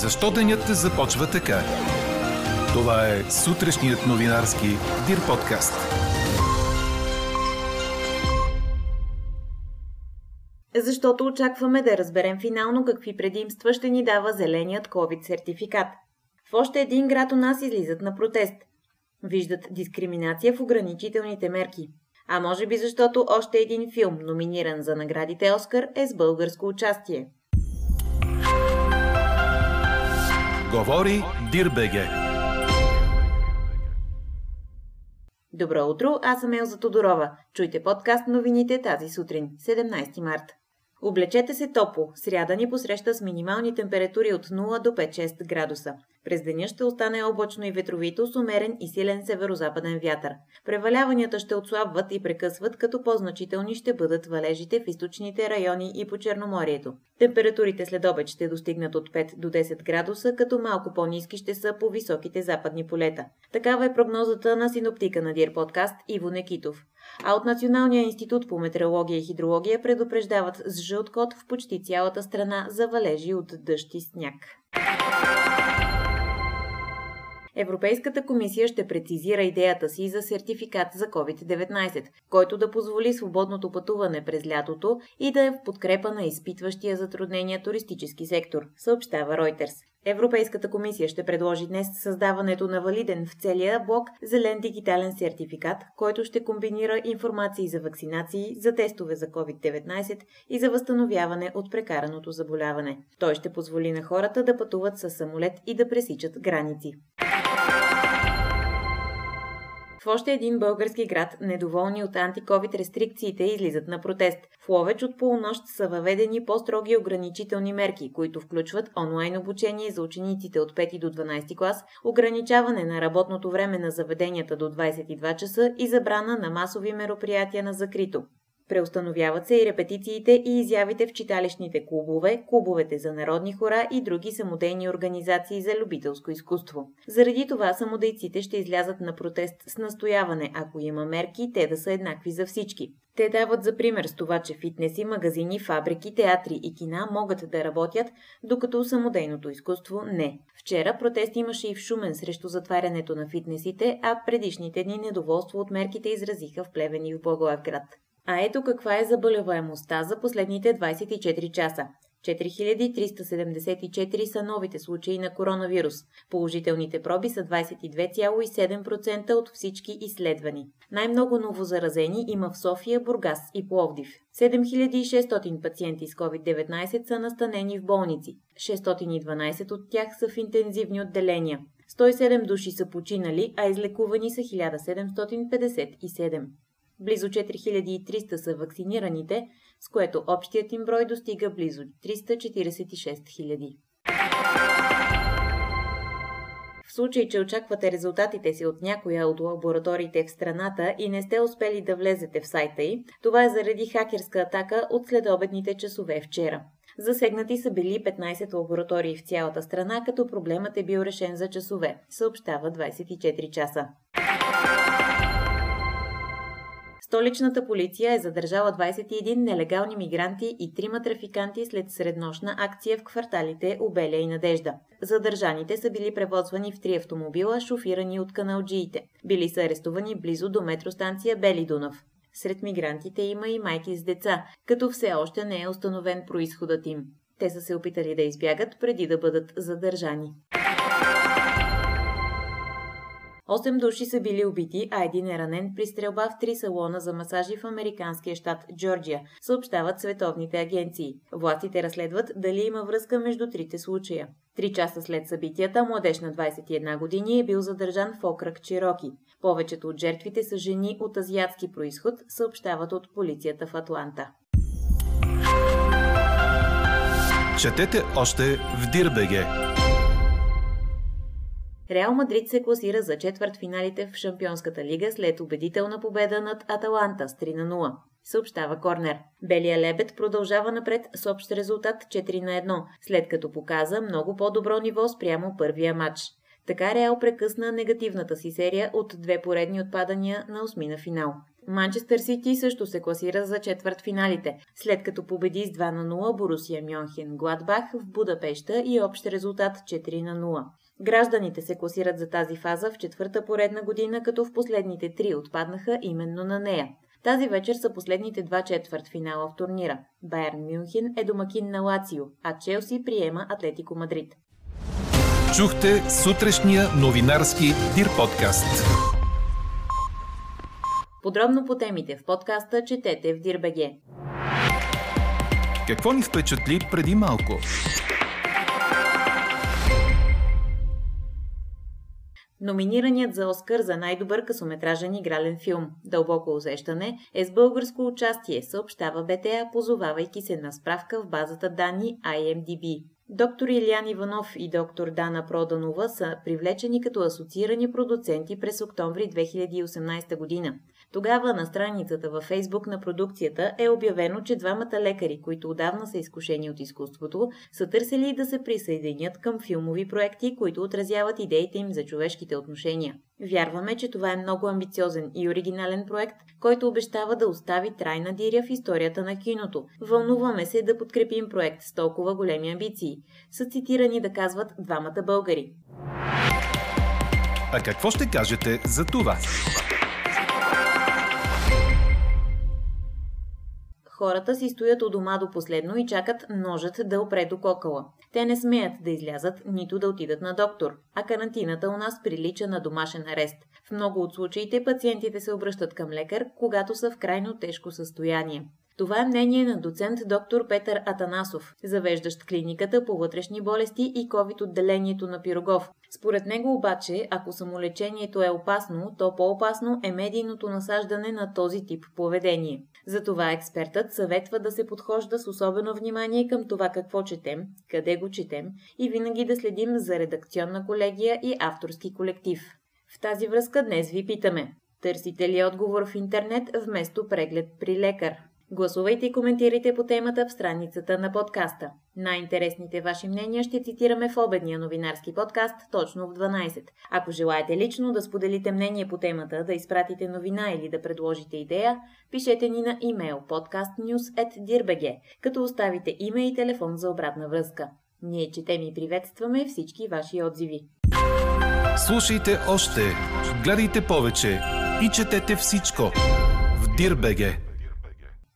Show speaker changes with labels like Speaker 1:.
Speaker 1: Защо денят започва така? Това е сутрешният новинарски Дир подкаст.
Speaker 2: Защото очакваме да разберем финално какви предимства ще ни дава зеленият COVID сертификат. В още един град у нас излизат на протест. Виждат дискриминация в ограничителните мерки. А може би защото още един филм, номиниран за наградите Оскар, е с българско участие.
Speaker 1: Говори Дирбеге.
Speaker 2: Добро утро, аз съм Елза Тодорова. Чуйте подкаст новините тази сутрин, 17 март. Облечете се топло. Сряда ни посреща с минимални температури от 0 до 5-6 градуса. През деня ще остане облачно и ветровито с умерен и силен северо-западен вятър. Преваляванията ще отслабват и прекъсват, като по-значителни ще бъдат валежите в източните райони и по Черноморието. Температурите след обед ще достигнат от 5 до 10 градуса, като малко по-низки ще са по високите западни полета. Такава е прогнозата на синоптика на Дир подкаст Иво Некитов. А от Националния институт по метеорология и хидрология предупреждават с жълт код в почти цялата страна за валежи от дъжд и сняг. Европейската комисия ще прецизира идеята си за сертификат за COVID-19, който да позволи свободното пътуване през лятото и да е в подкрепа на изпитващия затруднения туристически сектор, съобщава Reuters. Европейската комисия ще предложи днес създаването на валиден в целия блок зелен дигитален сертификат, който ще комбинира информации за вакцинации, за тестове за COVID-19 и за възстановяване от прекараното заболяване. Той ще позволи на хората да пътуват с самолет и да пресичат граници. В още един български град, недоволни от антиковид рестрикциите, излизат на протест. В Ловеч от полунощ са въведени по-строги ограничителни мерки, които включват онлайн обучение за учениците от 5 до 12 клас, ограничаване на работното време на заведенията до 22 часа и забрана на масови мероприятия на закрито. Преустановяват се и репетициите и изявите в читалищните клубове, клубовете за народни хора и други самодейни организации за любителско изкуство. Заради това самодейците ще излязат на протест с настояване, ако има мерки, те да са еднакви за всички. Те дават за пример с това, че фитнеси, магазини, фабрики, театри и кина могат да работят, докато самодейното изкуство не. Вчера протест имаше и в Шумен срещу затварянето на фитнесите, а предишните дни недоволство от мерките изразиха в Плевен и в Благоевград. А ето каква е заболеваемостта за последните 24 часа. 4374 са новите случаи на коронавирус. Положителните проби са 22,7% от всички изследвани. Най-много новозаразени има в София, Бургас и Пловдив. 7600 пациенти с COVID-19 са настанени в болници. 612 от тях са в интензивни отделения. 107 души са починали, а излекувани са 1757. Близо 4300 са вакцинираните, с което общият им брой достига близо 346 000. В случай, че очаквате резултатите си от някоя от лабораториите в страната и не сте успели да влезете в сайта й, това е заради хакерска атака от следобедните часове вчера. Засегнати са били 15 лаборатории в цялата страна, като проблемът е бил решен за часове, съобщава 24 часа. Столичната полиция е задържала 21 нелегални мигранти и трима трафиканти след среднощна акция в кварталите Обеля и Надежда. Задържаните са били превозвани в три автомобила, шофирани от каналджиите. Били са арестувани близо до метростанция Бели Дунав. Сред мигрантите има и майки с деца, като все още не е установен происходът им. Те са се опитали да избягат преди да бъдат задържани. Осем души са били убити, а един е ранен при стрелба в три салона за масажи в американския щат Джорджия, съобщават световните агенции. Властите разследват дали има връзка между трите случая. Три часа след събитията, младеж на 21 години е бил задържан в окръг Чироки. Повечето от жертвите са жени от азиатски происход, съобщават от полицията в Атланта.
Speaker 1: Четете още в Дирбеге!
Speaker 2: Реал Мадрид се класира за четвърт финалите в Шампионската лига след убедителна победа над Аталанта с 3 на 0. Съобщава Корнер. Белия лебед продължава напред с общ резултат 4 на 1, след като показа много по-добро ниво спрямо първия матч. Така Реал прекъсна негативната си серия от две поредни отпадания на осмина финал. Манчестър Сити също се класира за четвърт финалите, след като победи с 2 на 0 Борусия Мюнхен Гладбах в Будапеща и общ резултат 4 на 0. Гражданите се класират за тази фаза в четвърта поредна година, като в последните три отпаднаха именно на нея. Тази вечер са последните два четвърт финала в турнира. Байерн Мюнхен е домакин на Лацио, а Челси приема Атлетико Мадрид.
Speaker 1: Чухте сутрешния новинарски Дир подкаст.
Speaker 2: Подробно по темите в подкаста четете в Дирбеге.
Speaker 1: Какво ни впечатли преди малко?
Speaker 2: Номинираният за Оскар за най-добър късометражен игрален филм «Дълбоко усещане» е с българско участие, съобщава БТА, позовавайки се на справка в базата данни IMDb. Доктор Илян Иванов и доктор Дана Проданова са привлечени като асоциирани продуценти през октомври 2018 година. Тогава на страницата във Фейсбук на продукцията е обявено, че двамата лекари, които отдавна са изкушени от изкуството, са търсили да се присъединят към филмови проекти, които отразяват идеите им за човешките отношения. Вярваме, че това е много амбициозен и оригинален проект, който обещава да остави трайна диря в историята на киното. Вълнуваме се да подкрепим проект с толкова големи амбиции. Са цитирани да казват двамата българи.
Speaker 1: А какво ще кажете за това?
Speaker 2: Хората си стоят у дома до последно и чакат ножът да опре до кокала. Те не смеят да излязат, нито да отидат на доктор, а карантината у нас прилича на домашен арест. В много от случаите пациентите се обръщат към лекар, когато са в крайно тежко състояние. Това е мнение на доцент доктор Петър Атанасов, завеждащ клиниката по вътрешни болести и COVID-отделението на Пирогов. Според него обаче, ако самолечението е опасно, то по-опасно е медийното насаждане на този тип поведение. Затова експертът съветва да се подхожда с особено внимание към това какво четем, къде го четем и винаги да следим за редакционна колегия и авторски колектив. В тази връзка днес ви питаме. Търсите ли отговор в интернет вместо преглед при лекар? Гласувайте и коментирайте по темата в страницата на подкаста. Най-интересните ваши мнения ще цитираме в обедния новинарски подкаст точно в 12. Ако желаете лично да споделите мнение по темата, да изпратите новина или да предложите идея, пишете ни на имейл podcastnews.dirbg, като оставите име и телефон за обратна връзка. Ние четем и приветстваме всички ваши отзиви.
Speaker 1: Слушайте още, гледайте повече и четете всичко в Дирбеге.